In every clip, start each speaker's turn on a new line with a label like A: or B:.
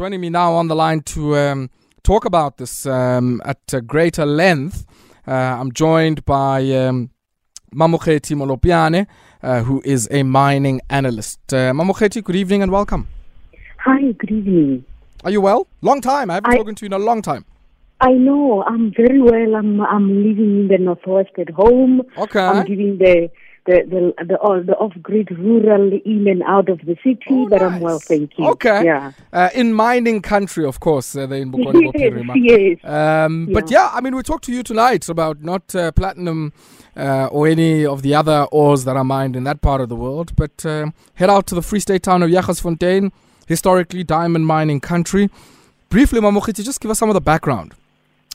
A: joining me now on the line to um, talk about this um, at greater length. Uh, I'm joined by um, Mamokgethi Molopyane, uh, who is a mining analyst. Uh, Mamokgethi, good evening and welcome.
B: Hi, good evening.
A: Are you well? Long time. I haven't
B: I-
A: spoken to you in a long time.
B: I know I'm very well. I'm I'm living in the northwest at home.
A: Okay.
B: I'm giving the the the the, all the off-grid rural in and out of the city,
A: Oh,
B: but I'm well, thank you.
A: Okay.
B: Yeah.
A: Uh, in mining country, of course, uh, in Bokoni
B: yes. Yes.
A: Um, But yeah, I mean, we talked to you tonight about not uh, platinum uh, or any of the other ores that are mined in that part of the world, but um head out to the Free State town of Jagersfontein, historically diamond mining country. Briefly, Mamokgethi, just give us some of the background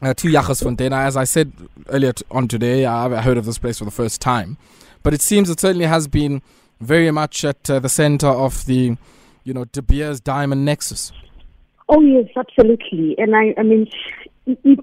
A: uh, to Jagersfontein. As I said earlier t- on today, I I heard of this place for the first time, but it seems it certainly has been very much at uh, the center of the, you know, De Beers diamond nexus.
B: Oh yes, absolutely. And I, I mean, it,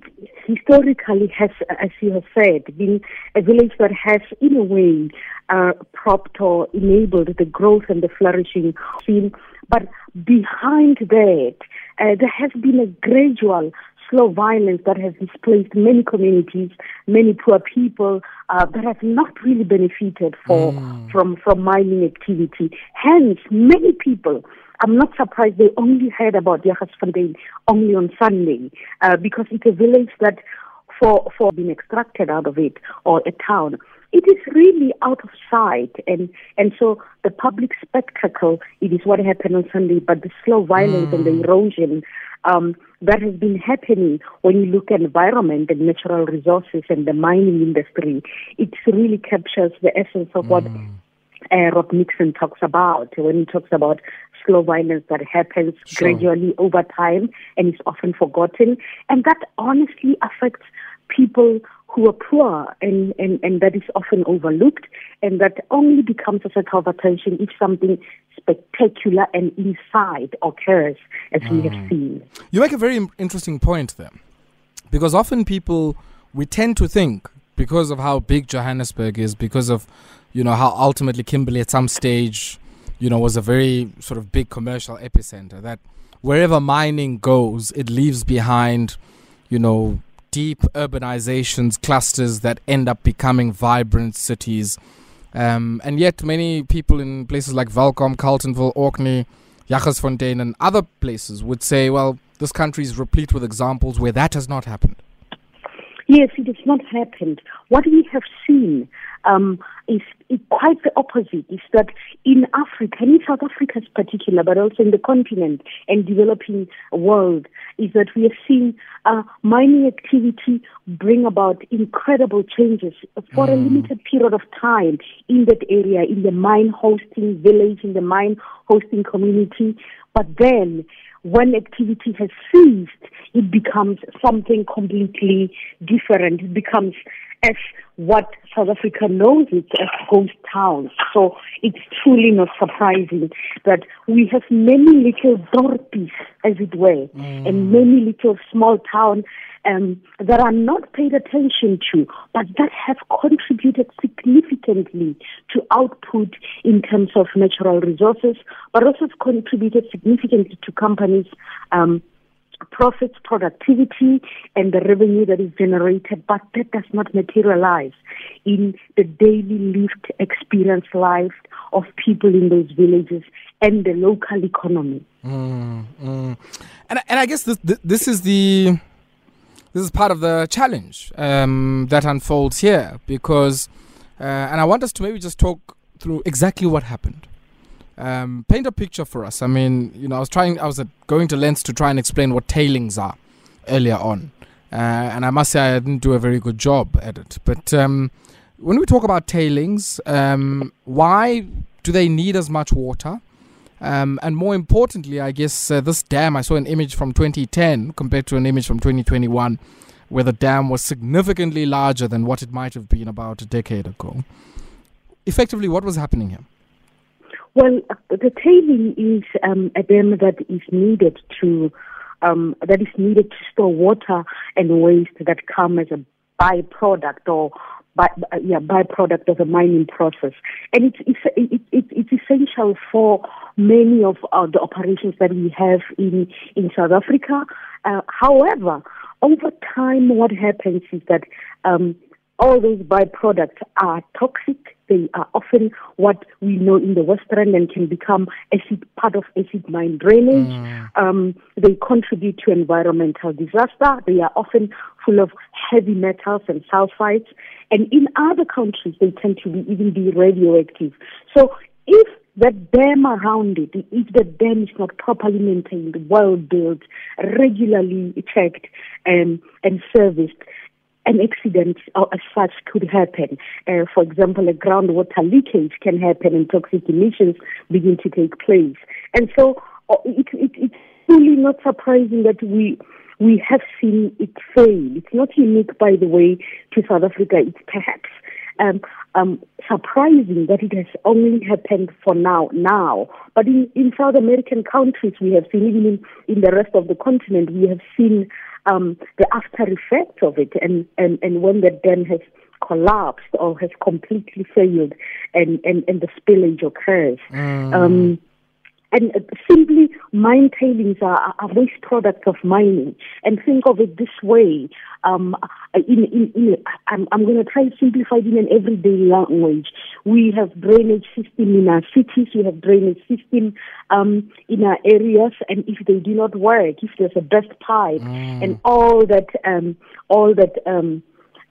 B: historically has, as you have said, been a village that has, in a way, uh, propped or enabled the growth and the flourishing scene. But behind that, uh, there has been a gradual slow violence that has displaced many communities, many poor people uh, that have not really benefited for, from from mining activity. Hence, many people. I'm not surprised they only heard about Jagersfontein only on Sunday uh, because it's a village that, for for being extracted out of it or a town, it is really out of sight and and so the public spectacle it is what happened on Sunday, but the slow violence and the erosion um, that has been happening when you look at environment and natural resources and the mining industry, it really captures the essence of what uh, Rob Nixon talks about when he talks about slow violence that happens
A: Sure.
B: gradually over time and is often forgotten. And that honestly affects people who are poor and, and, and that is often overlooked and that only becomes a center of attention if something spectacular and inside occurs as we have mm. seen.
A: You make a very interesting point there, because often people we tend to think because of how big Johannesburg is, because of you know how ultimately Kimberley at some stage, you know, was a very sort of big commercial epicenter. That wherever mining goes, it leaves behind, you know, deep urbanizations, clusters that end up becoming vibrant cities. Um, and yet, many people in places like Welkom, Carltonville, Orkney, Jagersfontein, and other places would say, well, this country is replete with examples where that has not happened.
B: Yes, it has not happened. What we have seen um, is, is quite the opposite. Is that in Africa, and in South Africa in particular, but also in the continent and developing world, is that we are seeing uh, mining activity bring about incredible changes for a limited period of time in that area, in the mine hosting village, in the mine hosting community. But then when activity has ceased, it becomes something completely different. It becomes as what South Africa knows it as ghost towns. So it's truly not surprising that we have many little dorpies, as it were, and many little small towns um, that are not paid attention to, but that have contributed significantly to output in terms of natural resources, but also contributed significantly to companies' um, profits, productivity, and the revenue that is generated, but that does not materialize in the daily lived experience life of people in those villages and the local economy.
A: Mm, mm. And and I guess this this, is the this is part of the challenge um, that unfolds here because uh, and I want us to maybe just talk through exactly what happened. Um, paint a picture for us. I mean, you know, I was trying, I was uh, going to lengths to try and explain what tailings are earlier on, uh, and I must say I didn't do a very good job at it. But um, when we talk about tailings, um, why do they need as much water? Um, and more importantly, I guess uh, this dam, I saw an image from 2010 compared to an image from 2021, where the dam was significantly larger than what it might have been about a decade ago. Effectively, what was happening here?
B: Well, the tailing is um, a dam that is needed to um, that is needed to store water and waste that come as a byproduct or by, yeah, byproduct of the mining process. And it's, it's, it, it, it's essential for many of uh, the operations that we have in, in South Africa. Uh, however, over time, what happens is that um, all those byproducts are toxic. They are often what we know in the Western and can become acid, part of acid mine drainage. Mm. Um, they contribute to environmental disaster. They are often full of heavy metals and sulfides. And in other countries, they tend to be, even be radioactive. So if the dam around it, if the dam is not properly maintained, well built, regularly checked and, and serviced, an accident as such could happen. Uh, for example, a groundwater leakage can happen and toxic emissions begin to take place. And so uh, it, it, it's really not surprising that we we have seen it fail. It's not unique, by the way, to South Africa. It's perhaps um, um, surprising that it has only happened for now. Now, but in, in South American countries, we have seen even in, in the rest of the continent, we have seen um, the after effects of it, and, and, and when the dam has collapsed or has completely failed, and, and, and the spillage occurs. Mm. Um, and simply, mine tailings are, are waste products of mining. And think of it this way. Um, in, in, in, I'm, I'm going to try to simplify it in an everyday language. We have drainage system in our cities. We have drainage system um, in our areas. And if they do not work, if there's a burst pipe mm. and all that, um, all that um,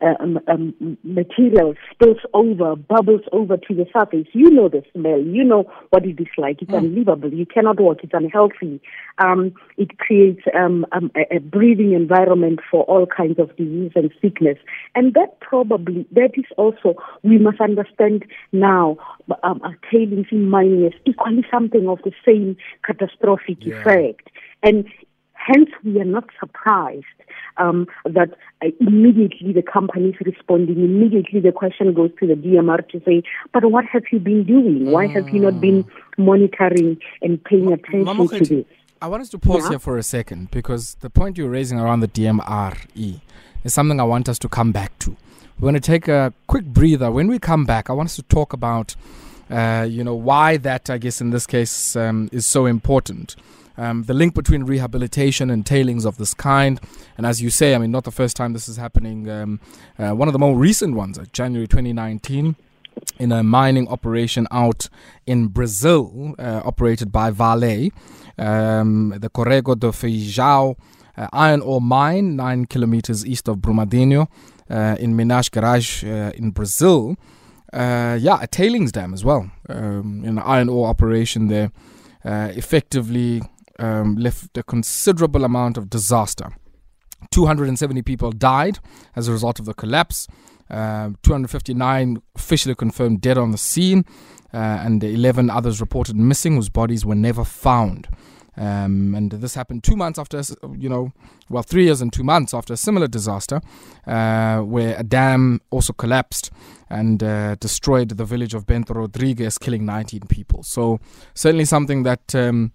B: um, um, material spills over, bubbles over to the surface. You know the smell. You know what it is like. It's mm. unlivable. You cannot walk. It's unhealthy. Um, it creates um, um, a, a, breathing environment for all kinds of disease and sickness. And that probably, that is also, we must understand now, um, tailings in mining is equally something of the same catastrophic yeah. effect. And hence we are not surprised um, that uh, immediately the company is responding. Immediately the question goes to the DMR to say, but what have you been doing? Why have you not been monitoring and paying attention to this?
A: I want us to pause yeah. here for a second because the point you're raising around the DMRE is something I want us to come back to. We're going to take a quick breather. When we come back, I want us to talk about, uh, you know, why that, I guess, in this case, um, is so important um, the link between rehabilitation and tailings of this kind. And as you say, I mean, not the first time this is happening. Um, uh, one of the more recent ones, uh, January 2019 in a mining operation out in Brazil, uh, operated by Vale, um, the Corrego do Feijão uh, iron ore mine, nine kilometers east of Brumadinho, uh, in Minas Gerais, uh, in Brazil. yeah, a tailings dam as well, um, an iron ore operation there, effectively um, left a considerable amount of disaster. 270 people died as a result of the collapse. Uh, 259 officially confirmed dead on the scene, uh, and 11 others reported missing whose bodies were never found. Um, and this happened two months after, you know, well, three years and two months after a similar disaster, uh, where a dam also collapsed and uh, destroyed the village of Bento Rodrigues, killing 19 people. So, certainly something that um,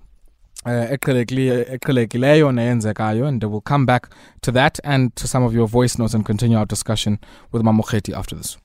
A: uh, eqhelekileyo neyenzekayo and we'll come back to that and to some of your voice notes and continue our discussion with Mamokgethi after this.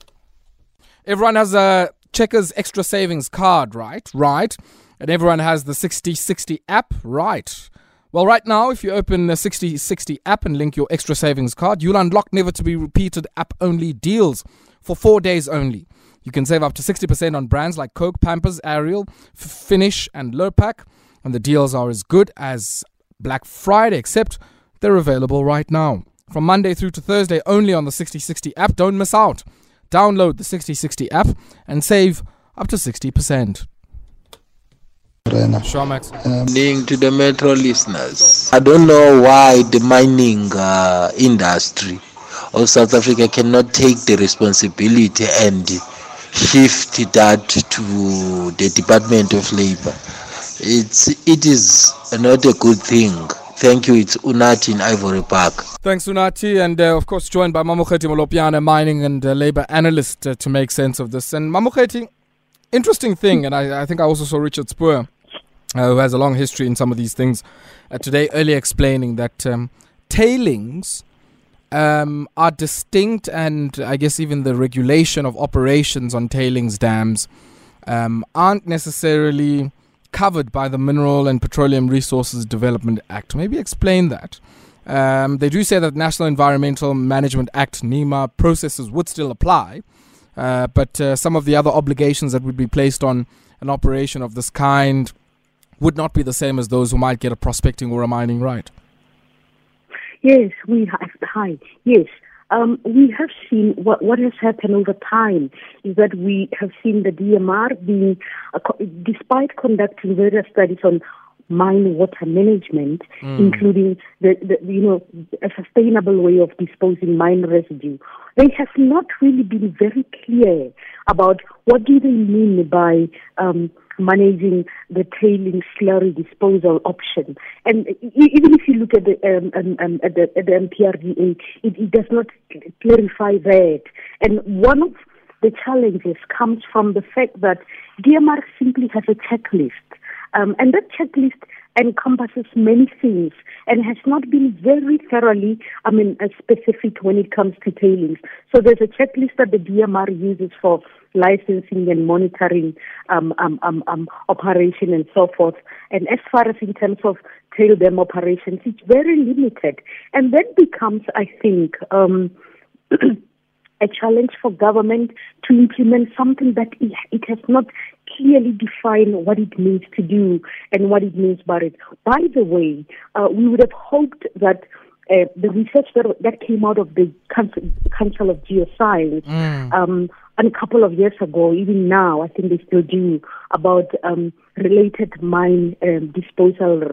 A: Everyone has a Checkers Extra Savings card, right? Right. And everyone has the Sixty60 app, right? Well, right now, if you open the Sixty60 app and link your Extra Savings card, you'll unlock never to be repeated app only deals for four days only. You can save up to 60% on brands like Coke, Pampers, Ariel, Finish, and Lurpak and the deals are as good as Black Friday, except they're available right now. From Monday through to Thursday only on the Sixty60 app. Don't miss out. Download the Sixty60 app and save up to 60%. Showmax.
C: Um, to the Metro listeners. I don't know why the mining uh, industry of South Africa cannot take the responsibility and shift that to the Department of Labor it's it is not a good thing. Thank you. It's Unati in Ivory Park.
A: Thanks, Unati. And uh, of course, joined by Mamokgethi Molopyane, mining and uh, labor analyst, uh, to make sense of this. And Mamokgethi, interesting thing, and I, I, think I also saw Richard Spoor, uh, who has a long history in some of these things, uh, today earlier explaining that um, tailings um, are distinct, and I guess even the regulation of operations on tailings dams um, aren't necessarily covered by the Mineral and Petroleum Resources Development Act. Maybe explain that. Um, they do say that National Environmental Management Act NEMA processes would still apply, uh, but uh, some of the other obligations that would be placed on an operation of this kind would not be the same as those who might get a prospecting or a mining right.
B: Yes, we have. Hi. Yes. Um, we have seen what, what has happened over time is that we have seen the DMR being, uh, despite conducting various studies on mine water management, mm. including the, the, you know a sustainable way of disposing mine residue. They have not really been very clear about what do they mean by um, managing the tailing slurry disposal option. And even if you look at the um, um, um, at the, at the MPRDA, it, it does not clarify that. And one of the challenges comes from the fact that DMR simply has a checklist um, and that checklist encompasses many things and has not been very thoroughly, I mean, uh, specific when it comes to tailings. So there's a checklist that the DMR uses for licensing and monitoring um, um, um, um, operation and so forth. And as far as in terms of tail dam operations, it's very limited. And that becomes, I think, um, a challenge for government to implement something that it has not clearly defined what it means to do and what it means by it. By the way, uh, we would have hoped that uh, the research that, that came out of the Council, Council of Geoscience mm. um, and a couple of years ago, even now, I think they still do, about um, related mine um, disposal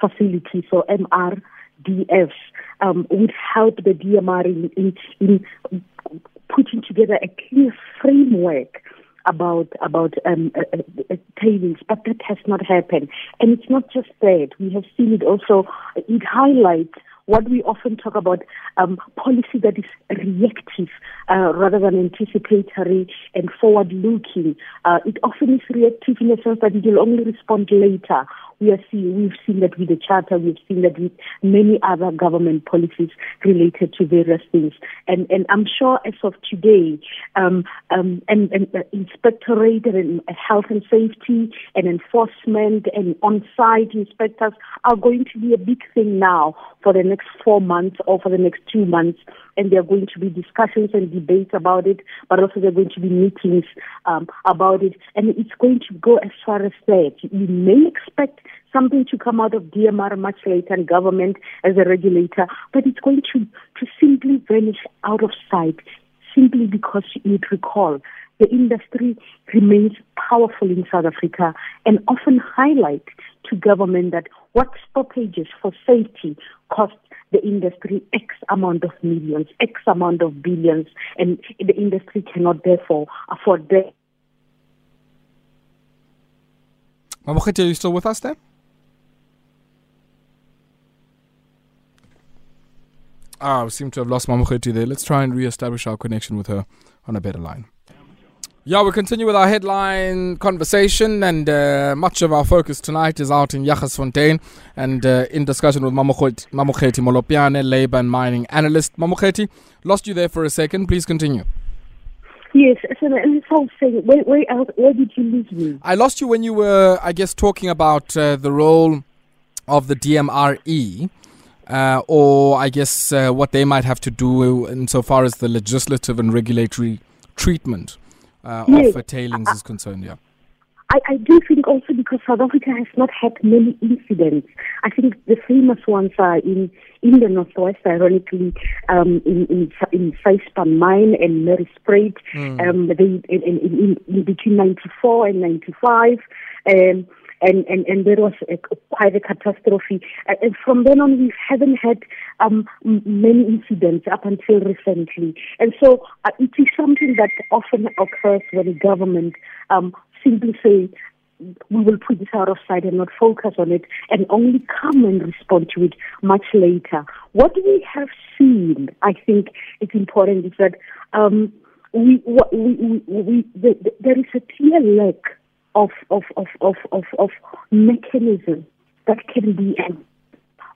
B: facilities, so MRDFs, um, would help the DMR in, in, in putting together a clear framework about about um, uh, uh, uh, tailings, but that has not happened. And it's not just that. We have seen it also. It highlights what we often talk about um, policy that is reactive uh, rather than anticipatory and forward looking. Uh, it often is reactive in the sense that it will only respond later we are seeing, we've seen that with the charter, we've seen that with many other government policies related to various things. And, and I'm sure as of today, um, um, and, and uh, inspectorate and health and safety and enforcement and on-site inspectors are going to be a big thing now for the next four months or for the next two months and there are going to be discussions and debates about it, but also there are going to be meetings um, about it, and it's going to go as far as that. You may expect something to come out of DMR much later and government as a regulator, but it's going to, to simply vanish out of sight simply because you recall the industry remains powerful in South Africa and often highlight to government that what stoppages for safety cost the industry X amount of millions, X amount of billions, and the industry cannot therefore afford that.
A: Mamokgethi, are you still with us there? Ah, we seem to have lost Mamokgethi there. Let's try and re-establish our connection with her on a better line. Yeah, we continue with our headline conversation, and uh, much of our focus tonight is out in Jagersfontein and uh, in discussion with Mamokgethi Molopyane, labor and mining analyst. Mamokgethi, lost you there for a second. Please continue.
B: Yes, so I'm saying, where, where, else, where did you lose me?
A: I lost you when you were, I guess, talking about uh, the role of the DMRE. Uh, or I guess uh, what they might have to do insofar as the legislative and regulatory treatment uh, yes. of tailings is concerned. Yeah.
B: I, I do think also because South Africa has not had many incidents. I think the famous ones are in in the northwest, ironically, um, in in in Facepan Mine and Maritzburg, mm. um, they in, in, in, between '94 and '95. Um, and, and, and there was a, quite a catastrophe. And from then on, we haven't had um, many incidents up until recently. And so uh, it is something that often occurs when the government um, simply say, we will put this out of sight and not focus on it and only come and respond to it much later. What we have seen, I think it's important, is that um, we, we, we, we, the, the, there is a clear lack of, of, of, of, of, of mechanism that can be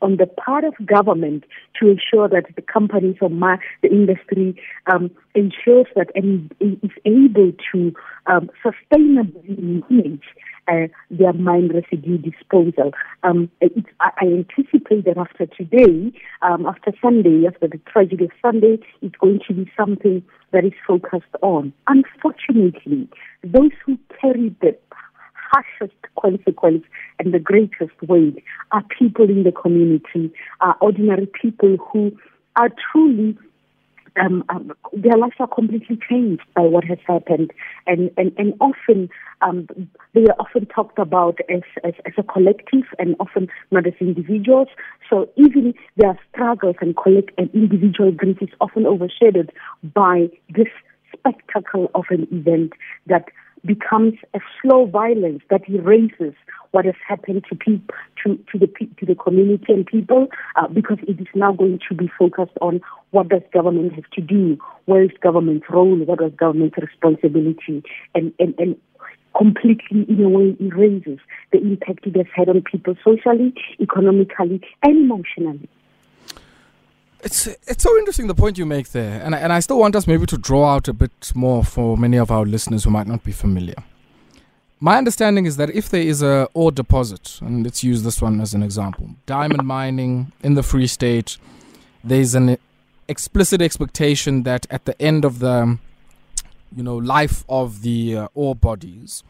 B: on the part of government to ensure that the companies or ma- the industry um, ensures that and is able to um, sustainably manage uh, their mine residue disposal. Um, I, I, anticipate that after today, um, after Sunday, after the tragedy of Sunday, it's going to be something that is focused on. Unfortunately, those who carry the harshest consequence and the greatest weight are people in the community, are ordinary people who are truly um, um, their lives are completely changed by what has happened, and and and often um, they are often talked about as, as as a collective, and often not as individuals. So even their struggles and collect and individual grief is often overshadowed by this spectacle of an event that becomes a slow violence that erases what has happened to people, to, to the to the community and people, uh, because it is now going to be focused on what does government have to do, where is government's role, what is government's responsibility, and and and completely in a way erases the impact it has had on people socially, economically, and emotionally.
A: It's it's so interesting the point you make there, and I, and I still want us maybe to draw out a bit more for many of our listeners who might not be familiar. My understanding is that if there is a ore deposit, and let's use this one as an example, diamond mining in the Free State, there's an explicit expectation that at the end of the you know life of the uh, ore bodies,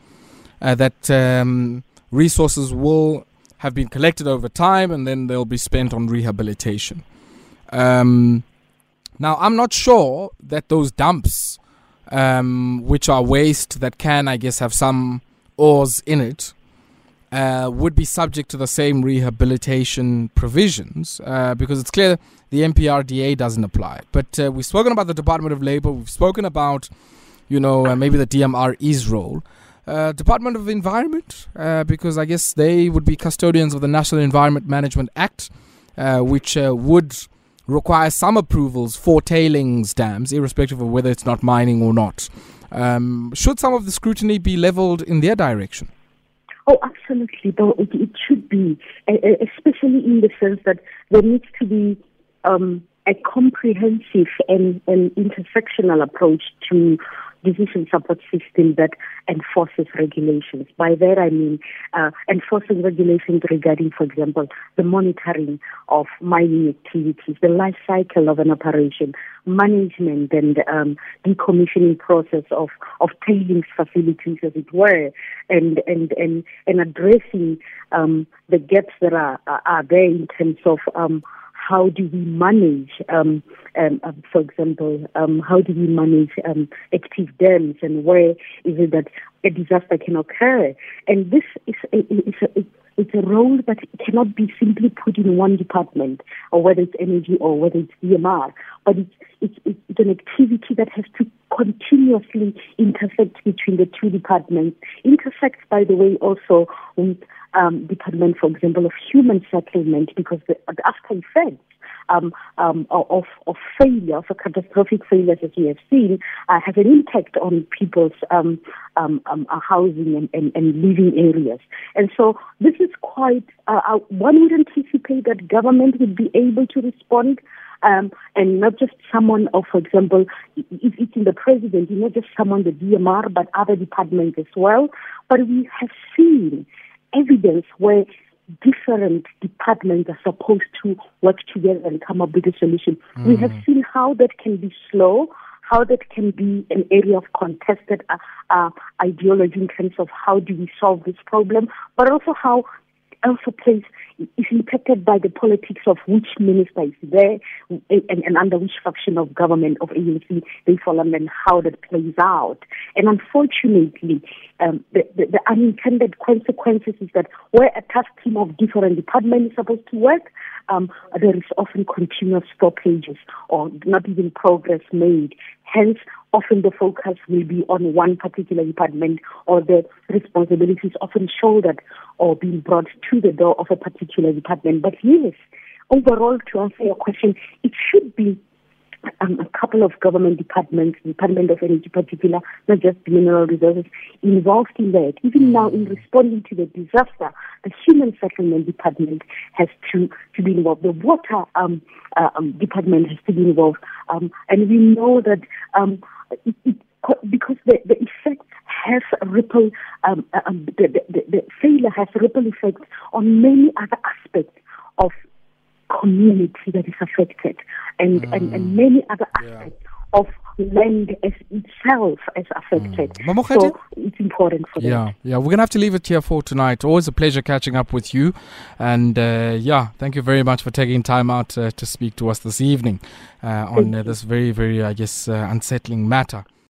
A: uh, that um, resources will have been collected over time, and then they'll be spent on rehabilitation. Um, now, I'm not sure that those dumps, um, which are waste that can, I guess, have some ores in it, uh, would be subject to the same rehabilitation provisions uh, because it's clear the MPRDA doesn't apply. But uh, we've spoken about the Department of Labor, we've spoken about, you know, uh, maybe the DMRE's role. Uh, Department of Environment, uh, because I guess they would be custodians of the National Environment Management Act, which would require some approvals for tailings dams, irrespective of whether it's not mining or not. Um, should some of the scrutiny be leveled in their direction?
B: Oh, absolutely. It, it should be, especially in the sense that there needs to be um, a comprehensive and, and intersectional approach to decision support system that enforces regulations. By that I mean uh, enforcing regulations regarding, for example, the monitoring of mining activities, the life cycle of an operation, management and um, decommissioning process of, of tailings facilities, as it were, and and and, and addressing um, the gaps that are, are there in terms of um, how do we manage, um, um, uh, for example, um, how do we manage um, active dams and where is it that a disaster can occur? And this is a, a, it's a role that cannot be simply put in one department, or whether it's energy or whether it's DMR, but it's, it's, it's an activity that has to continuously intersect between the two departments. Intersects, by the way, also with um, Department, for example, of Human Settlement, because the, the after effects um, um, of, of failure, of catastrophic failures, as we have seen, uh, has an impact on people's um, um, um, uh, housing and, and, and, living areas. And so this is quite, uh, uh, one would anticipate that government would be able to respond um, and not just someone, or for example, if it's in the president, not just someone, the DMR, but other departments as well. But we have seen evidence where different departments are supposed to work together and come up with a solution. Mm. We have mm. seen how that can be slow, how that can be an area of contested uh, uh, ideology in terms of how do we solve this problem, but also how also plays is impacted by the politics of which minister is there and, and under which faction of government of agency they fall under and how that plays out. And unfortunately, um, the, the, the, unintended consequences is that where a task team of different departments is supposed to work, um, there is often continuous stoppages or not even progress made. Hence, often the focus will be on one particular department or the responsibilities often shouldered or being brought to the door of a particular department. But yes, overall, to answer your question, it should be um, a couple of government departments, Department of Energy in particular, not just the mineral resources, involved in that. Even now, in responding to the disaster, the Human Settlement Department has to, to be involved. The Water um, uh, um, Department has to be involved. Um, and we know that um, it, it, because the, the effect has ripple, um, uh, um, the, the, the failure has ripple effects on many other aspects of community that is affected and, mm. and, and mm. many other aspects yeah. of land as itself is affected. Mm. So it's important for
A: yeah,
B: them.
A: Yeah, we're going to have to leave it here for tonight. Always a pleasure catching up with you. And uh, yeah, thank you very much for taking time out uh, to speak to us this evening uh, on uh, this very, very, I guess, uh, unsettling matter.